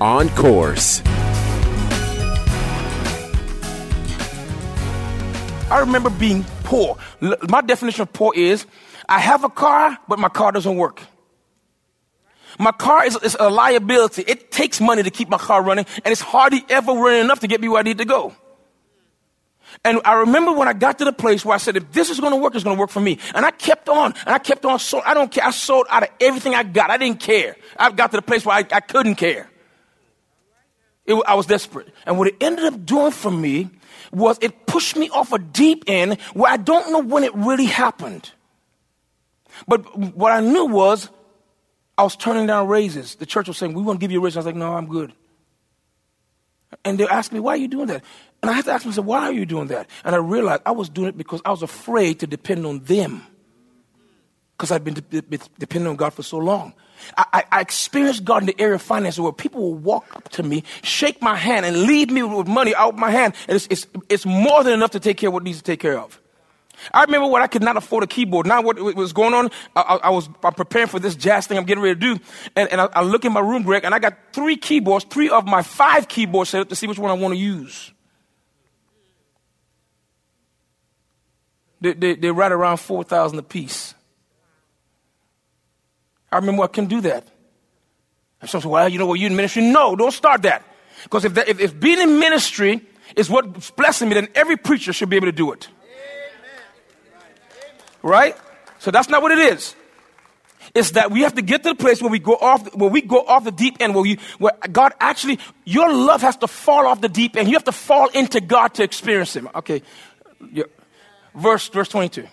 on course. I remember being poor. My definition of poor is I have a car, but my car doesn't work. My car is, is a liability. It takes money to keep my car running, and it's hardly ever running enough to get me where I need to go. And I remember when I got to the place where I said, if this is going to work, it's going to work for me. And I kept on, and I kept on. So I don't care. I sold out of everything I got. I didn't care. I got to the place where I, I couldn't care. It, I was desperate. And what it ended up doing for me was it pushed me off a deep end where I don't know when it really happened. But what I knew was I was turning down raises. The church was saying, We want to give you a raise. I was like, No, I'm good. And they asked me, Why are you doing that? And I had to ask myself, Why are you doing that? And I realized I was doing it because I was afraid to depend on them. Because I'd been de- de- depending on God for so long. I, I, experienced God in the area of finances where people will walk up to me, shake my hand, and leave me with money out of my hand. And it's, it's, it's more than enough to take care of what needs to take care of. I remember when I could not afford a keyboard. Now what was going on, I, I, I was I'm preparing for this jazz thing I'm getting ready to do. And, and I, I look in my room, Greg, and I got three keyboards, three of my five keyboards set up to see which one I want to use. They, they, they're right around 4000 a piece. I remember I couldn't do that. And some say, well, you know what, you're in ministry? No, don't start that. Because if, that, if, if being in ministry is what's blessing me, then every preacher should be able to do it. Right? So that's not what it is. It's that we have to get to the place where we go off, where we go off the deep end, where, we, where God actually, your love has to fall off the deep end. You have to fall into God to experience Him. Okay. Yeah. Verse, verse 22.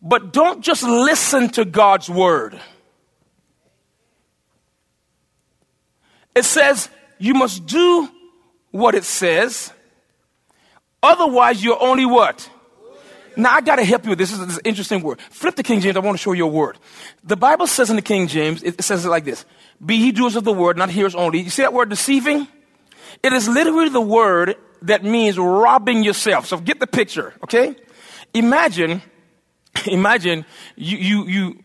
But don't just listen to God's word. It says you must do what it says. Otherwise, you're only what? Now, I got to help you with this. This is an interesting word. Flip to King James. I want to show you a word. The Bible says in the King James, it says it like this Be ye doers of the word, not hearers only. You see that word deceiving? It is literally the word that means robbing yourself. So get the picture, okay? Imagine, imagine you, you, you,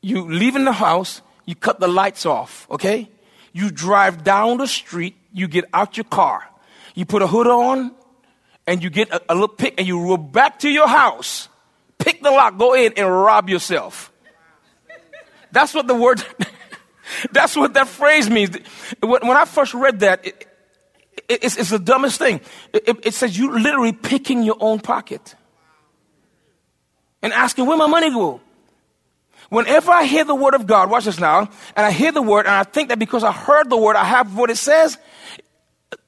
you leaving the house, you cut the lights off, okay? You drive down the street, you get out your car, you put a hood on, and you get a, a little pick, and you roll back to your house, pick the lock, go in, and rob yourself. That's what the word, that's what that phrase means. When, I first read that, it, it, it's, it's the dumbest thing. It, it, it says you literally picking your own pocket and asking, where my money go? Whenever I hear the word of God, watch this now, and I hear the word, and I think that because I heard the word, I have what it says,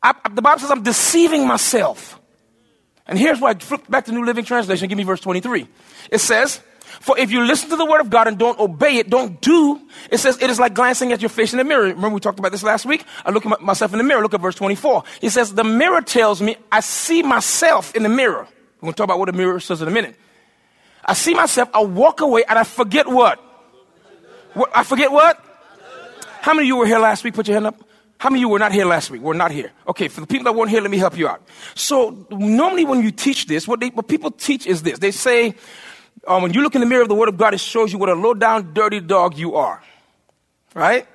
I, the Bible says I'm deceiving myself. And here's why, I flip back to New Living Translation, give me verse 23. It says, For if you listen to the word of God and don't obey it, don't do, it says it is like glancing at your face in the mirror. Remember we talked about this last week? I look at myself in the mirror, look at verse 24. It says, The mirror tells me I see myself in the mirror. We're going to talk about what the mirror says in a minute. I see myself, I walk away, and I forget what? what I forget what? How many of you were here last week? Put your hand up. How many of you were not here last week? We're not here. Okay, for the people that weren't here, let me help you out. So normally when you teach this, what, they, what people teach is this. They say, um, when you look in the mirror of the Word of God, it shows you what a low down, dirty dog you are. Right?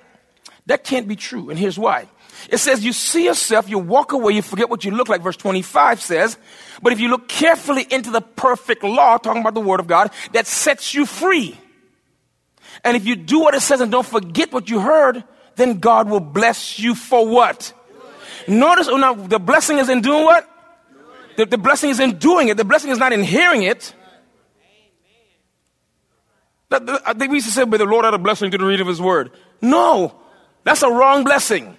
That can't be true, and here's why. It says you see yourself, you walk away, you forget what you look like. Verse 25 says, but if you look carefully into the perfect law, talking about the Word of God, that sets you free. And if you do what it says and don't forget what you heard, then God will bless you for what? Notice, oh, now the blessing is in doing what? The, the blessing is in doing it. The blessing is not in hearing it. Think we uh, used to say, may the Lord add a blessing to the reading of his word. No, that's a wrong blessing.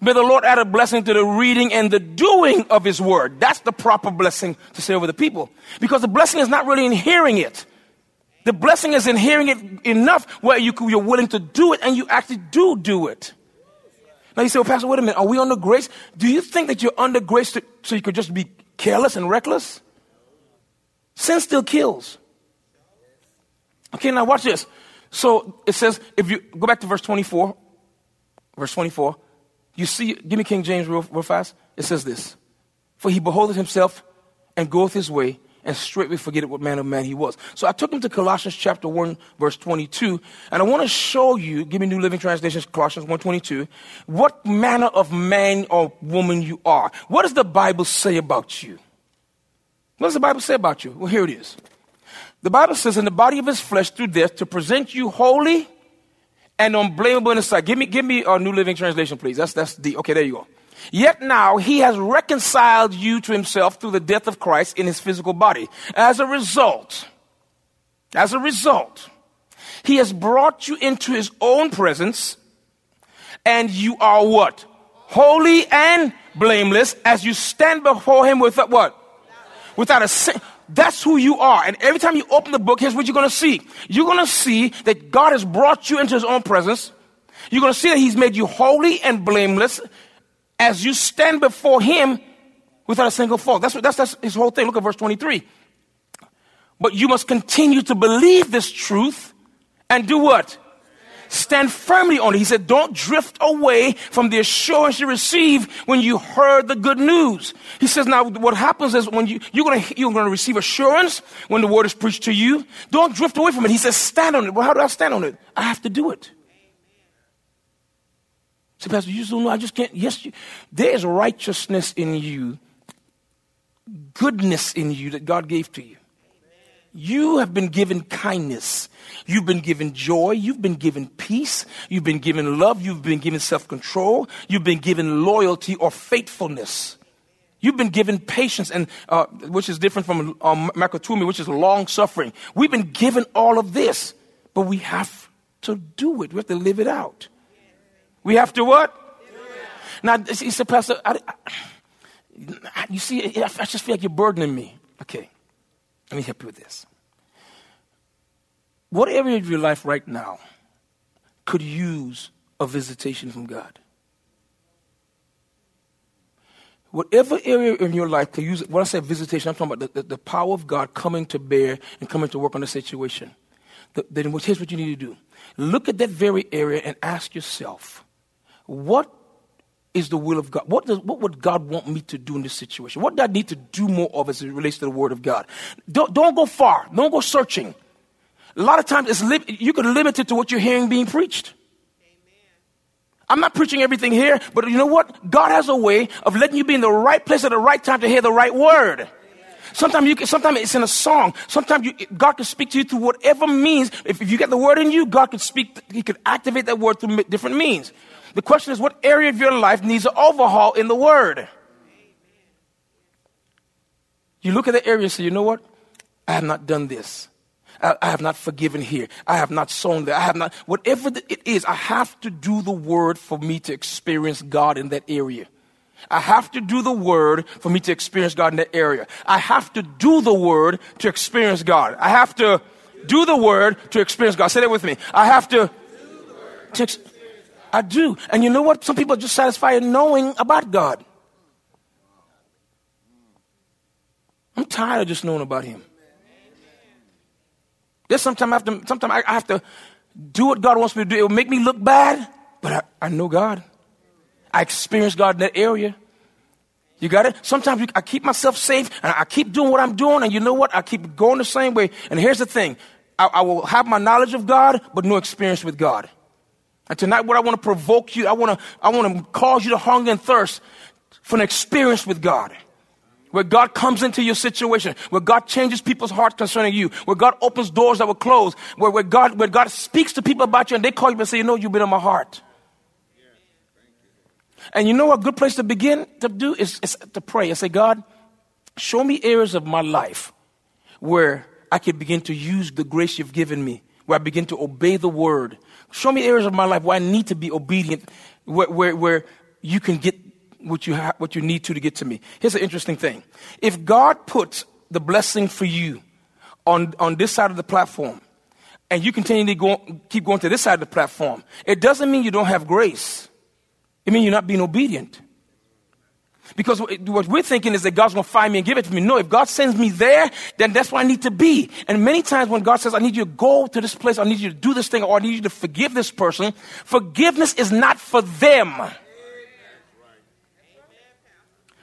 May the Lord add a blessing to the reading and the doing of his word. That's the proper blessing to say over the people. Because the blessing is not really in hearing it. The blessing is in hearing it enough where you, you're willing to do it and you actually do do it. Now you say, well, Pastor, wait a minute. Are we under grace? Do you think that you're under grace to, so you could just be careless and reckless? Sin still kills. Okay, now watch this. So it says, if you go back to verse 24, verse 24, you see, give me King James real, real fast. It says this For he beholdeth himself and goeth his way, and straightway forgetteth what manner of man he was. So I took him to Colossians chapter 1, verse 22, and I want to show you, give me New Living Translation, Colossians 1 22, what manner of man or woman you are. What does the Bible say about you? What does the Bible say about you? Well, here it is. The Bible says, in the body of his flesh through death, to present you holy and unblameable in his sight. Give me, give me a New Living Translation, please. That's, that's the, okay, there you go. Yet now he has reconciled you to himself through the death of Christ in his physical body. As a result, as a result, he has brought you into his own presence and you are what? Holy and blameless as you stand before him with what? Without a sin. That's who you are. And every time you open the book, here's what you're going to see. You're going to see that God has brought you into his own presence. You're going to see that he's made you holy and blameless as you stand before him without a single fault. That's, what, that's, that's his whole thing. Look at verse 23. But you must continue to believe this truth and do what? Stand firmly on it. He said, don't drift away from the assurance you received when you heard the good news. He says, now what happens is when you, you're going to, you're to receive assurance when the word is preached to you. Don't drift away from it. He says, stand on it. Well, how do I stand on it? I have to do it. Say, Pastor, you just don't know. I just can't. Yes, you, there is righteousness in you, goodness in you that God gave to you. You have been given kindness. You've been given joy. You've been given peace. You've been given love. You've been given self control. You've been given loyalty or faithfulness. You've been given patience, and uh, which is different from um, which is long suffering. We've been given all of this, but we have to do it. We have to live it out. We have to what? Now, said, Pastor, I, I, you see, I just feel like you're burdening me. Okay, let me help you with this. What area of your life right now could use a visitation from God? Whatever area in your life could use, when I say visitation, I'm talking about the, the, the power of God coming to bear and coming to work on the situation. The, then here's what you need to do look at that very area and ask yourself, what is the will of God? What, does, what would God want me to do in this situation? What do I need to do more of as it relates to the Word of God? Don't, don't go far. Don't go searching. A lot of times it's li- you can limit it to what you're hearing being preached. I'm not preaching everything here, but you know what? God has a way of letting you be in the right place at the right time to hear the right word. Sometimes you can, sometimes it's in a song. Sometimes you, God can speak to you through whatever means. If, if you get the word in you, God can speak, He can activate that word through different means. The question is, what area of your life needs an overhaul in the Word? You look at the area and say, you know what? I have not done this. I, I have not forgiven here. I have not sown there. I have not, whatever it is, I have to do the Word for me to experience God in that area. I have to do the word for me to experience God in that area. I have to do the word to experience God. I have to do the word to experience God. Say that with me. I have to, to I do. And you know what? Some people are just satisfied knowing about God. I'm tired of just knowing about Him. There's sometimes I have to, sometimes I have to do what God wants me to do. It will make me look bad, but I, I know God. I experience God in that area. You got it? Sometimes you, I keep myself safe and I keep doing what I'm doing, and you know what? I keep going the same way. And here's the thing I, I will have my knowledge of God, but no experience with God. And tonight, what I want to provoke you, I want to, I want to cause you to hunger and thirst for an experience with God. Where God comes into your situation, where God changes people's hearts concerning you, where God opens doors that were closed, where, where, God, where God speaks to people about you and they call you and say, You know, you've been in my heart. And you know a good place to begin to do is, is to pray and say, God, show me areas of my life where I can begin to use the grace you've given me, where I begin to obey the word, Show me areas of my life where I need to be obedient, where, where, where you can get what you, ha- what you need to to get to me. Here's an interesting thing. If God puts the blessing for you on, on this side of the platform, and you continue to go, keep going to this side of the platform, it doesn't mean you don't have grace. it means you're not being obedient. Because what we're thinking is that God's going to find me and give it to me. No, if God sends me there, then that's where I need to be. And many times when God says, I need you to go to this place, I need you to do this thing, or I need you to forgive this person, forgiveness is not for them.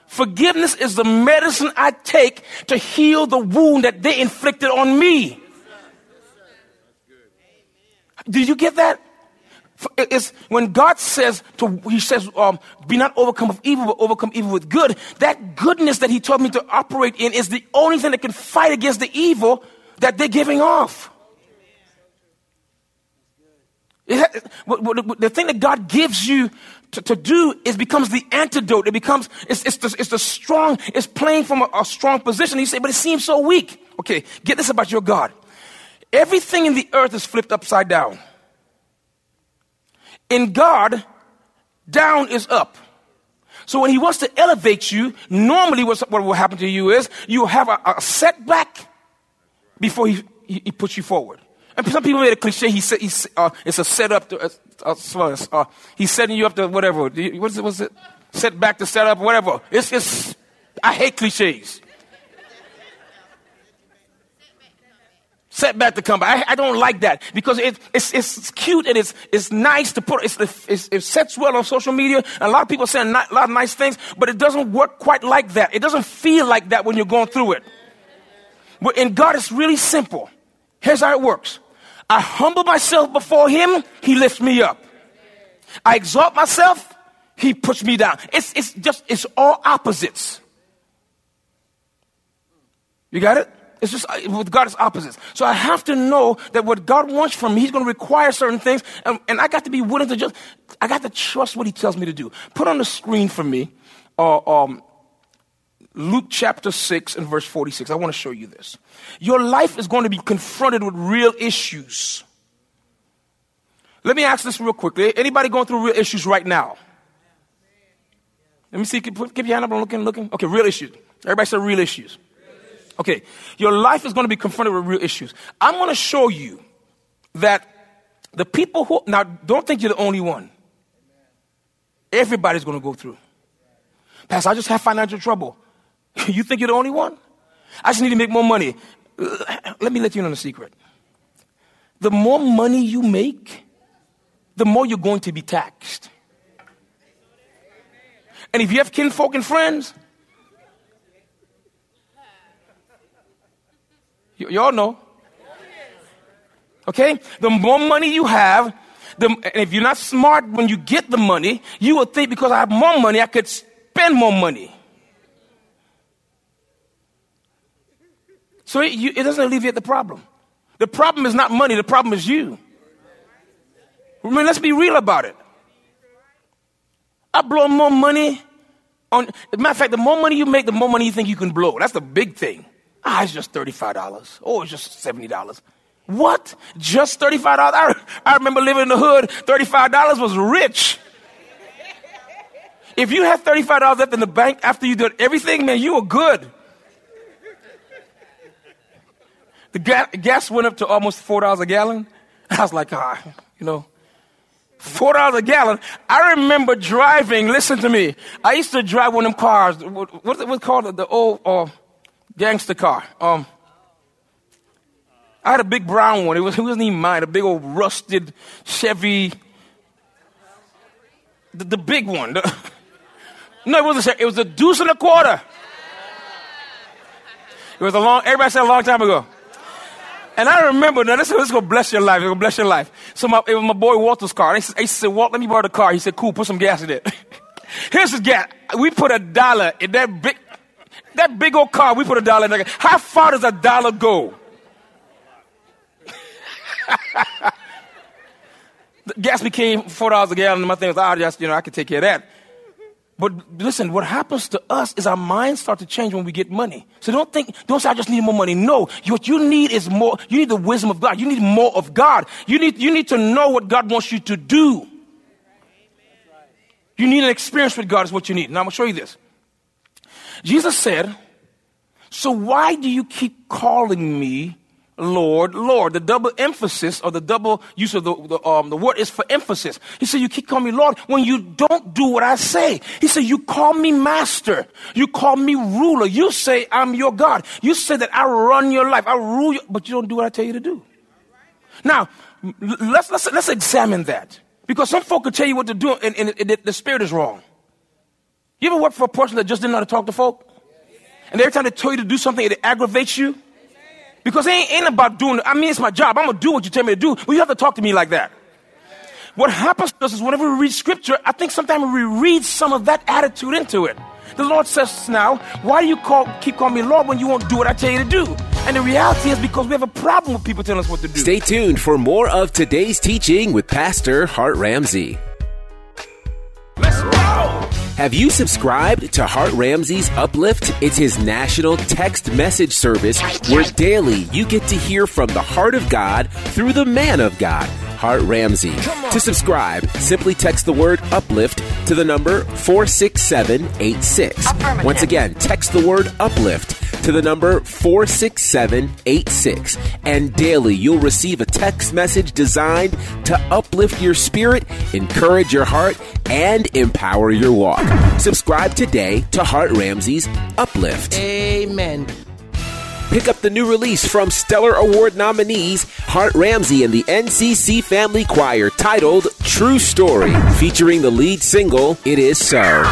Forgiveness is the medicine I take to heal the wound that they inflicted on me. Did you get that? It's when God says to, He says, um, "Be not overcome of evil, but overcome evil with good." That goodness that He told me to operate in is the only thing that can fight against the evil that they're giving off. The thing that God gives you to, to, do is becomes the antidote. It becomes it's, it's, the, it's the strong. It's playing from a, a strong position. You say, but it seems so weak. Okay, get this about your God. Everything in the earth is flipped upside down. In God, down is up. So when he wants to elevate you, normally what will happen to you is you have a, a setback before he, he, he, puts you forward. And some people made a cliche. He said he's, uh, it's a setup. To, uh, uh, uh, he's setting you up to whatever. What's it? What's it? Set back to set up, whatever. It's, it's, I hate cliches. Setback to come by. I, I, don't like that because it, it's, it's cute and it's, it's nice to put, it's, it's, it sets well on social media. And a lot of people say a lot of nice things, but it doesn't work quite like that. It doesn't feel like that when you're going through it. But in God, it's really simple. Here's how it works. I humble myself before Him, He lifts me up. I exalt myself, He puts me down. It's, it's just, it's all opposites. You got it? It's just uh, with God, it's opposites. So I have to know that what God wants from me, He's going to require certain things, and, and, I got to be willing to just, I got to trust what He tells me to do. Put on the screen for me, uh, um, Luke chapter 6 and verse 46. I want to show you this. Your life is going to be confronted with real issues. Let me ask this real quickly. Anybody going through real issues right now? Let me see. Keep, keep your hand up. I'm looking, looking. Okay, real issues. Everybody say real issues. Okay, your life is going to be confronted with real issues. I'm going to show you that the people who, now don't think you're the only one. Everybody's going to go through. Pastor, I just have financial trouble. you think you're the only one? I just need to make more money. Let me let you know a secret. The more money you make, the more you're going to be taxed. And if you have kinfolk and friends, Y- y'all know. Okay? The more money you have, the, and if you're not smart when you get the money, you will think because I have more money, I could spend more money. So it, you, it doesn't alleviate the problem. The problem is not money, the problem is you. I mean, let's be real about it. I blow more money on, matter of fact, the more money you make, the more money you think you can blow. That's the big thing. Ah, it's just $35. Oh, it's just $70. What? Just $35? I, I remember living in the hood, $35 was rich. If you had $35 left in the bank after you did everything, man, you were good. The gas went up to almost $4 a gallon. I was like, ah, you know, $4 a gallon. I remember driving, listen to me. I used to drive one of them cars, what, what was it called the old, uh, gangster car. Um, I had a big brown one. It, was, it wasn't even mine. A big old rusted Chevy. The, the big one. The, no, it wasn't. It was a deuce and a quarter. It was a long. Everybody said a long time ago. And I remember, now this, this is to bless your life. It's to bless your life. So my, it was my boy Walter's car. I to say, Walt, let me borrow the car. He said, cool, put some gas in it. Here's his gas. We put a dollar in that big, that big old car, we put a dollar in there. How far does a dollar go? the gas became four dollars a gallon, and my thing was, ah, oh, just, you know, I can take care of that. But listen, what happens to us is our minds start to change when we get money. So don't think, don't say I just need more money. No, what you need is more. You need the wisdom of God. You need more of God. You need, you need to know what God wants you to do. You need an experience with God is what you need. Now I'm going to show you this. Jesus said, So why do you keep calling me Lord, Lord. The double emphasis or the double use of the, the, um, the word is for emphasis. He said, You keep calling me Lord when you don't do what I say. He said, You call me master. You call me ruler. You say, I'm your God. You say that I run your life. I rule you, but you don't do what I tell you to do. Now, let's, let's, let's examine that. Because some folk could tell you what to do and, and, and the spirit is wrong. You ever work for a person that just didn't know how to talk to folk? And every time they tell you to do something, it aggravates you? Because it ain't, ain't about doing it. I mean, it's my job. I'm going to do what you tell me to do. Well, you have to talk to me like that. What happens to us is whenever we read scripture, I think sometimes we read some of that attitude into it. The Lord says now, why do you call, keep calling me Lord when you won't do what I tell you to do? And the reality is because we have a problem with people telling us what to do. Stay tuned for more of today's teaching with Pastor Hart Ramsey. Let's go! Have you subscribed to Hart Ramsey's Uplift? It's his national text message service where daily you get to hear from the heart of God through the man of God, Hart Ramsey. To subscribe, simply text the word uplift to the number 46786. Once again, text the word uplift to the number 46786. And daily you'll receive a text message designed to uplift your spirit, encourage your heart, and empower your walk. Subscribe today to Hart Ramsey's Uplift. Amen. Pick up the new release from Stellar Award nominees Hart Ramsey and the NCC Family Choir titled True Story, featuring the lead single It Is So.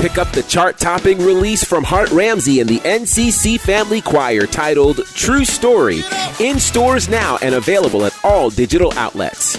Pick up the chart topping release from Hart Ramsey and the NCC Family Choir titled True Story in stores now and available at all digital outlets.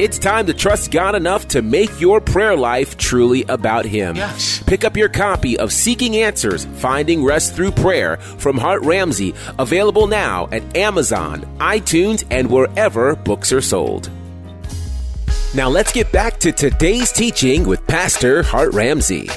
It's time to trust God enough to make your prayer life truly about Him. Yes. Pick up your copy of Seeking Answers Finding Rest Through Prayer from Hart Ramsey, available now at Amazon, iTunes, and wherever books are sold. Now let's get back to today's teaching with Pastor Hart Ramsey.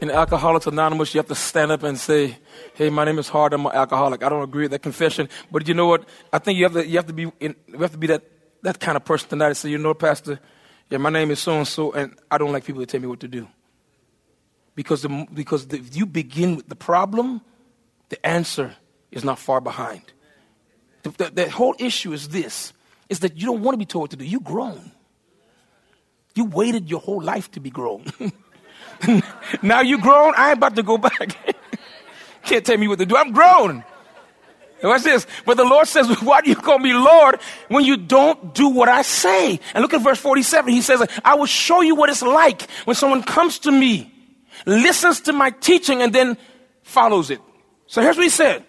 In Alcoholics Anonymous, you have to stand up and say, "Hey, my name is Hard, I'm an alcoholic. I don't agree with that confession, but you know what? I think you have to you have to be in, you have to be that that kind of person tonight. to say, you know, Pastor, yeah, my name is so and so, and I don't like people to tell me what to do. Because the, because the, if you begin with the problem, the answer is not far behind. The, the, the whole issue is this: is that you don't want to be told what to do. You're grown. You waited your whole life to be grown. now you're grown, I ain't about to go back. Can't tell me what to do. I'm grown. Watch this. But the Lord says, Why do you call me Lord when you don't do what I say? And look at verse 47. He says, I will show you what it's like when someone comes to me, listens to my teaching, and then follows it. So here's what he said.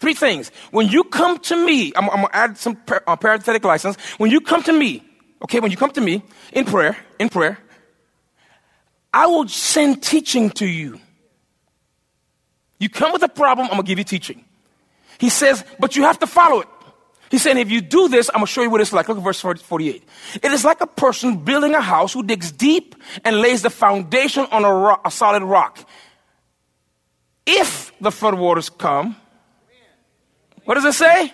Three things. When you come to me, I'm, I'm going to add some par- uh, parenthetic license. When you come to me, okay, when you come to me in prayer, in prayer, I will send teaching to you. You come with a problem, I'm going to give you teaching. He says, but you have to follow it. He's saying, if you do this, I'm going to show you what it's like. Look at verse 48. It is like a person building a house who digs deep and lays the foundation on a, rock, a solid rock. If the floodwaters come, what does it say?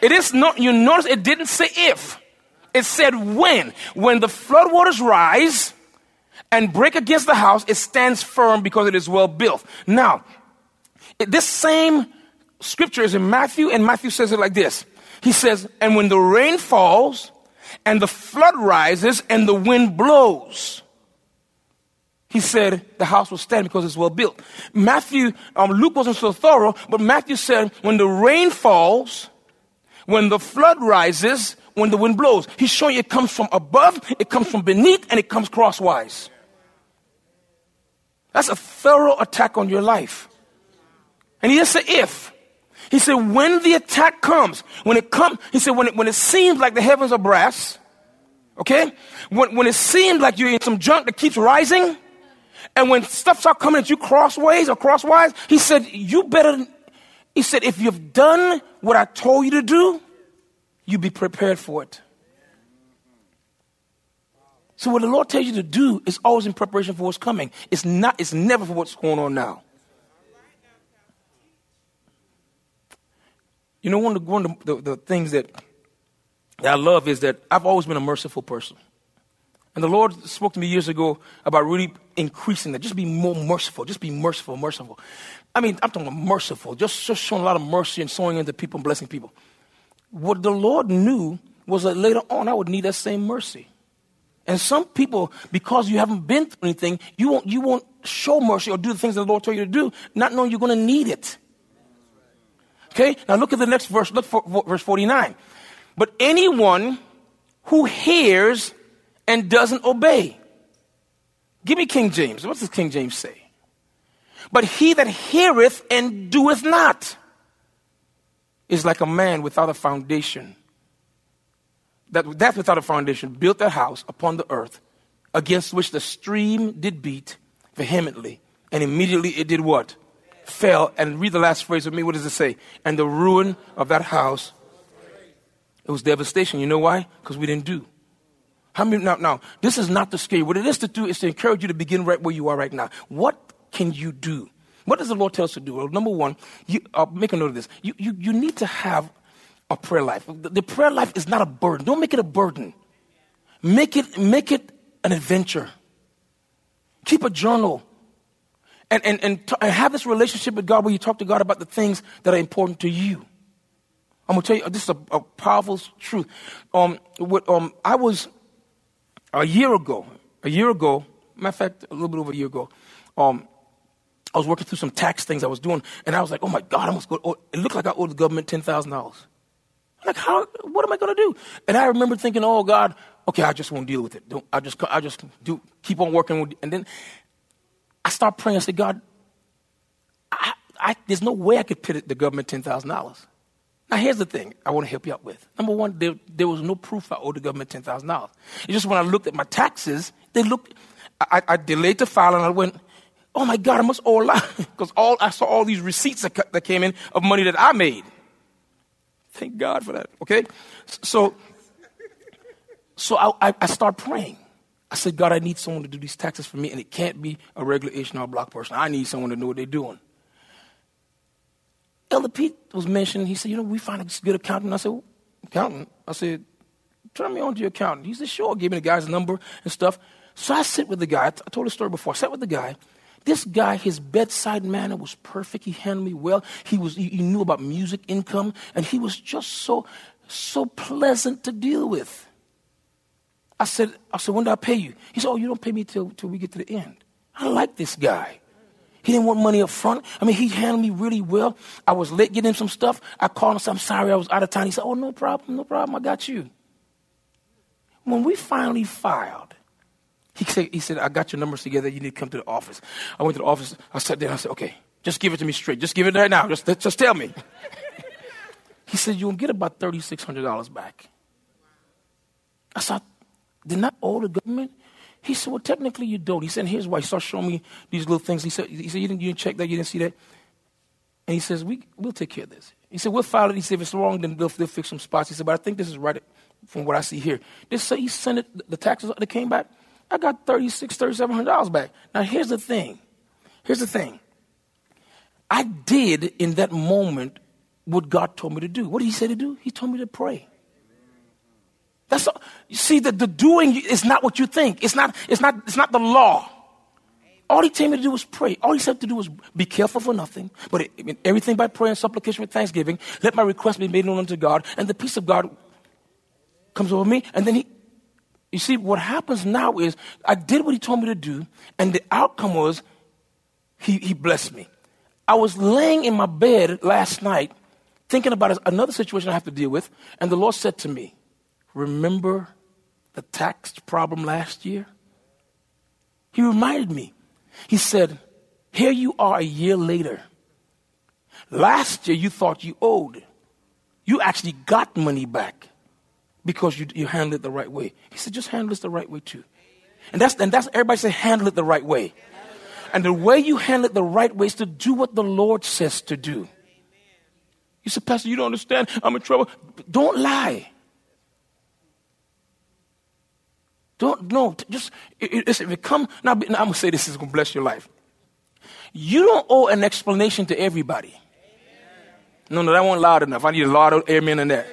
It is not, you notice it didn't say if. It said when. When the floodwaters rise and break against the house, it stands firm because it is well built. Now, this same scripture is in Matthew, and Matthew says it like this. He says, and when the rain falls, and the flood rises, and the wind blows, he said the house will stand because it's well built. Matthew, um, Luke wasn't so thorough, but Matthew said when the rain falls, when the flood rises, when the wind blows. He's showing it comes from above, it comes from beneath, and it comes crosswise. That's a thorough attack on your life. And he didn't say if. He said when the attack comes, when it comes, he said when it, when it seems like the heavens are brass, okay? When, when it seems like you're in some junk that keeps rising, and when stuff starts coming at you crossways or crosswise, he said, you better, he said, if you've done what I told you to do, you be prepared for it. So what the Lord tells you to do is always in preparation for what's coming. It's not, it's never for what's going on now. You know, one of the, one of the, the, things that, that I love is that I've always been a merciful person. And the Lord spoke to me years ago about really increasing that. Just be more merciful. Just be merciful, merciful. I mean, I'm talking merciful. Just, just showing a lot of mercy and sowing into people and blessing people. What the Lord knew was that later on I would need that same mercy. And some people, because you haven't been through anything, you won't, you won't show mercy or do the things the Lord told you to do, not knowing you're going to need it. Okay? Now look at the next verse. Look for verse 49. But anyone who hears and doesn't obey. Give me King James. What does King James say? But he that heareth and doeth not is like a man without a foundation. That, that without a foundation built a house upon the earth against which the stream did beat vehemently. And immediately it did what? Fell. And read the last phrase with me. What does it say? And the ruin of that house, it was devastation. You know why? Because we didn't do. How many, now, now, this is not to scare you. What it is to do is to encourage you to begin right where you are right now. What can you do? What does the Lord tell us to do? Well, number one, you, uh, make a note of this. You, you, you need to have a prayer life. The, the prayer life is not a burden. Don't make it a burden. Make it, make it an adventure. Keep a journal. And, and, and, t- and have this relationship with God where you talk to God about the things that are important to you. I'm going to tell you, this is a, a powerful truth. Um, what, um, I was a year ago, a year ago, matter of fact, a little bit over a year ago, um, I was working through some tax things I was doing, and I was like, oh my God, I must go. Oh, it looked like I owed the government $10,000. Like, how, what am I going to do? And I remember thinking, oh God, okay, I just won't deal with it. Don't, I just, I just do, keep on working. With, and then I start praying. I said, God, I, I, there's no way I could pay the government $10,000. Now, here's the thing I want to help you out with. Number one, there, there was no proof I owed the government $10,000. It's just when I looked at my taxes, they looked, I, I delayed the file and I went, oh my God, I must owe a lot. Because all, I saw all these receipts that, that came in of money that I made. Thank God for that, okay? So, so I, I, start praying. I said, God, I need someone to do these taxes for me, and it can't be a regular H&R Block person. I need someone to know what they're doing. Elder Pete was mentioned. He said, you know, we find a good accountant. I said, well, accountant? I said, turn me on to your accountant. He said, sure. Gave me the guy's number and stuff. So I sit with the guy. I, t- I told the story before. I sat with the guy. This guy, his bedside manner was perfect. He handled me well. He was, he, he knew about music income, and he was just so, so pleasant to deal with. I said, I said, when do I pay you? He said, oh, you don't pay me till, till we get to the end. I like this guy. He didn't want money up front. I mean, he handled me really well. I was late getting him some stuff. I called him said, I'm sorry, I was out of town. He said, Oh, no problem, no problem, I got you. When we finally filed, he said, he said, I got your numbers together, you need to come to the office. I went to the office, I sat there, I said, Okay, just give it to me straight. Just give it right now. Just, just tell me. he said, You'll get about $3,600 back. I said, Didn't I owe the government? He said, Well, technically you don't. He said, Here's why. He started showing me these little things. He said, he said you, didn't, you check that, you didn't see that. And he says, we, We'll take care of this. He said, We'll file it. He said, If it's wrong, then they'll, they'll fix some spots. He said, But I think this is right from what I see here. This, so he sent it, the taxes that came back. I got $36, $3,700 back. Now, here's the thing. Here's the thing. I did in that moment what God told me to do. What did He say to do? He told me to pray. That's all. You see, the, the doing is not what you think. It's not, it's not, it's not the law. All he told me to do was pray. All he said to do was be careful for nothing, but it, everything by prayer and supplication with thanksgiving. Let my request be made known unto God, and the peace of God comes over me. And then he, you see, what happens now is I did what he told me to do, and the outcome was he, he blessed me. I was laying in my bed last night thinking about another situation I have to deal with, and the Lord said to me, remember the tax problem last year? He reminded me. He said, Here you are a year later. Last year you thought you owed. You actually got money back because you, you handled it the right way. He said, Just handle it the right way too. And that's, and that's everybody say, handle it the right way. And the way you handle it the right way is to do what the Lord says to do. You said, Pastor, you don't understand. I'm in trouble. Don't lie. Don't, no, just, it, it, it come, now, now I'm going to say this is going to bless your life. You don't owe an explanation to everybody. No, no, that wasn't loud enough. I need a lot of amen in that.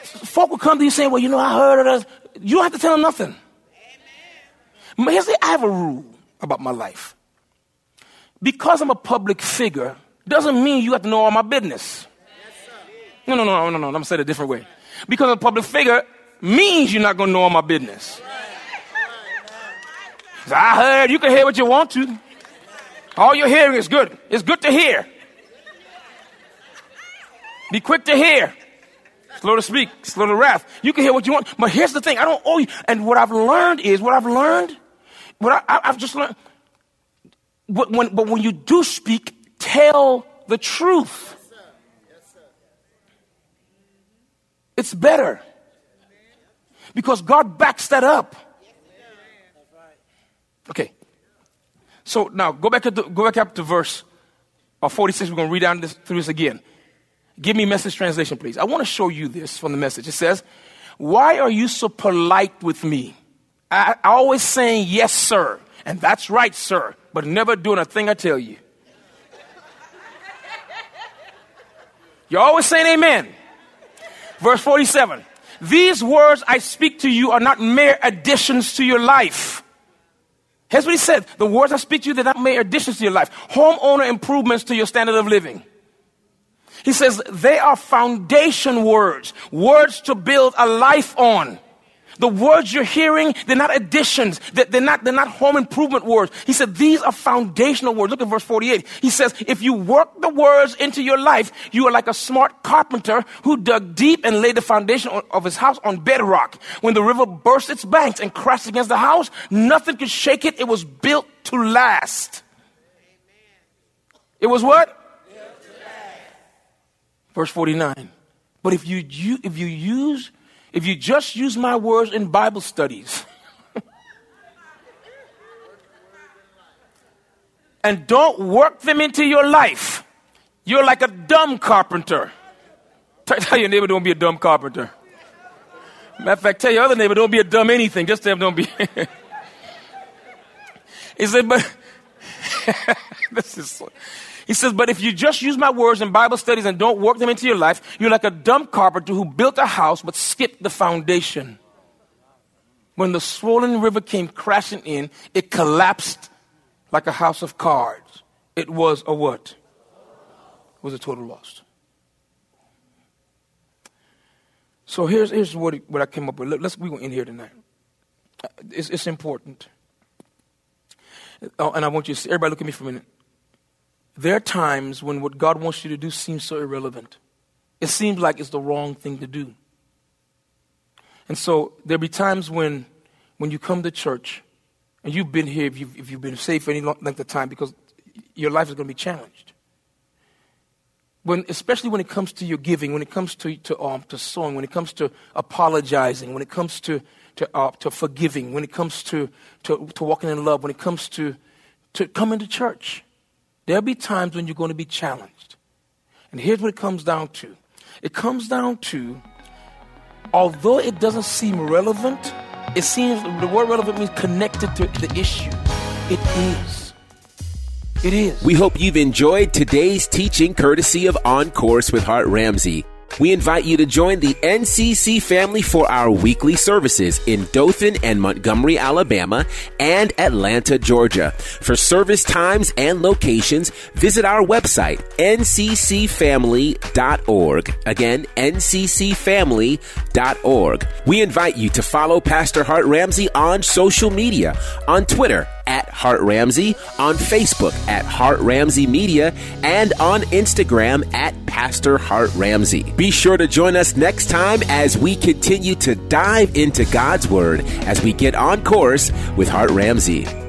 Folk will come to you saying, well, you know, I heard this. You don't have to tell them nothing. Amen. Here's the, I have a rule about my life. Because I'm a public figure, doesn't mean you have to know all my business. No, no, no, no, no, no. I'm going to say it a different way. Because I'm a public figure means you're not going to know all my business. I heard you can hear what you want to. All you're hearing is good. It's good to hear. Be quick to hear. Slow to speak, slow to wrath. You can hear what you want. But here's the thing I don't owe you. And what I've learned is, what I've learned what I, have just learned, when, but when you do speak, tell the truth. It's better. Because God backs that up. Okay. So now go back, to, go back up to verse uh, 46. We're going to read down this, through this again. Give me message translation, please. I want to show you this from the message. It says, Why are you so polite with me? I, always saying yes, sir. And that's right, sir, but never doing a thing I tell you. You're always saying amen. Verse 47 These words I speak to you are not mere additions to your life. Here's what he said The words I speak to you, they're not mere additions to your life, homeowner improvements to your standard of living. He says they are foundation words, words to build a life on. The words you're hearing, they're not additions. They're not, they're not home improvement words. He said, these are foundational words. Look at verse 48. He says, if you work the words into your life, you are like a smart carpenter who dug deep and laid the foundation of his house on bedrock. When the river burst its banks and crashed against the house, nothing could shake it. It was built to last. It was what? Verse 49. But if you, you, if you use if you just use my words in Bible studies and don't work them into your life, you're like a dumb carpenter. Tell your neighbor, don't be a dumb carpenter. Matter of fact, tell your other neighbor, don't be a dumb anything. Just tell them, don't be. he said, but this is. So, he says, but if you just use my words in Bible studies and don't work them into your life, you're like a dumb carpenter who built a house but skipped the foundation. When the swollen river came crashing in, it collapsed like a house of cards. It was a what? It was a total loss. So here's, here's what, what I came up with. Let's, we're going to end here tonight. Uh, it's, it's important. Oh, and I want you to see, everybody look at me for a minute. There are times when what God wants you to do seems so irrelevant. It seems like it's the wrong thing to do. And so there'll be times when, when you come to church, and you've been here if you've, if you've been saved for any length of time, because your life is going to be challenged. When, especially when it comes to your giving, when it comes to, to, um, to sowing, when it comes to apologizing, when it comes to, to, uh, to forgiving, when it comes to, to, to walking in love, when it comes to, to coming to church. There'll be times when you're going to be challenged. And here's what it comes down to it comes down to, although it doesn't seem relevant, it seems the word relevant means connected to the issue. It is. It is. We hope you've enjoyed today's teaching courtesy of On Course with Hart Ramsey. We invite you to join the NCC family for our weekly services in Dothan and Montgomery, Alabama, and Atlanta, Georgia. For service times and locations, visit our website, nccfamily.org. Again, nccfamily.org. We invite you to follow Pastor Hart Ramsey on social media, on Twitter at Hart Ramsey, on Facebook at Hart Ramsey Media, and on Instagram at Pastor Hart Ramsey. Be sure to join us next time as we continue to dive into God's Word as we get on course with Hart Ramsey.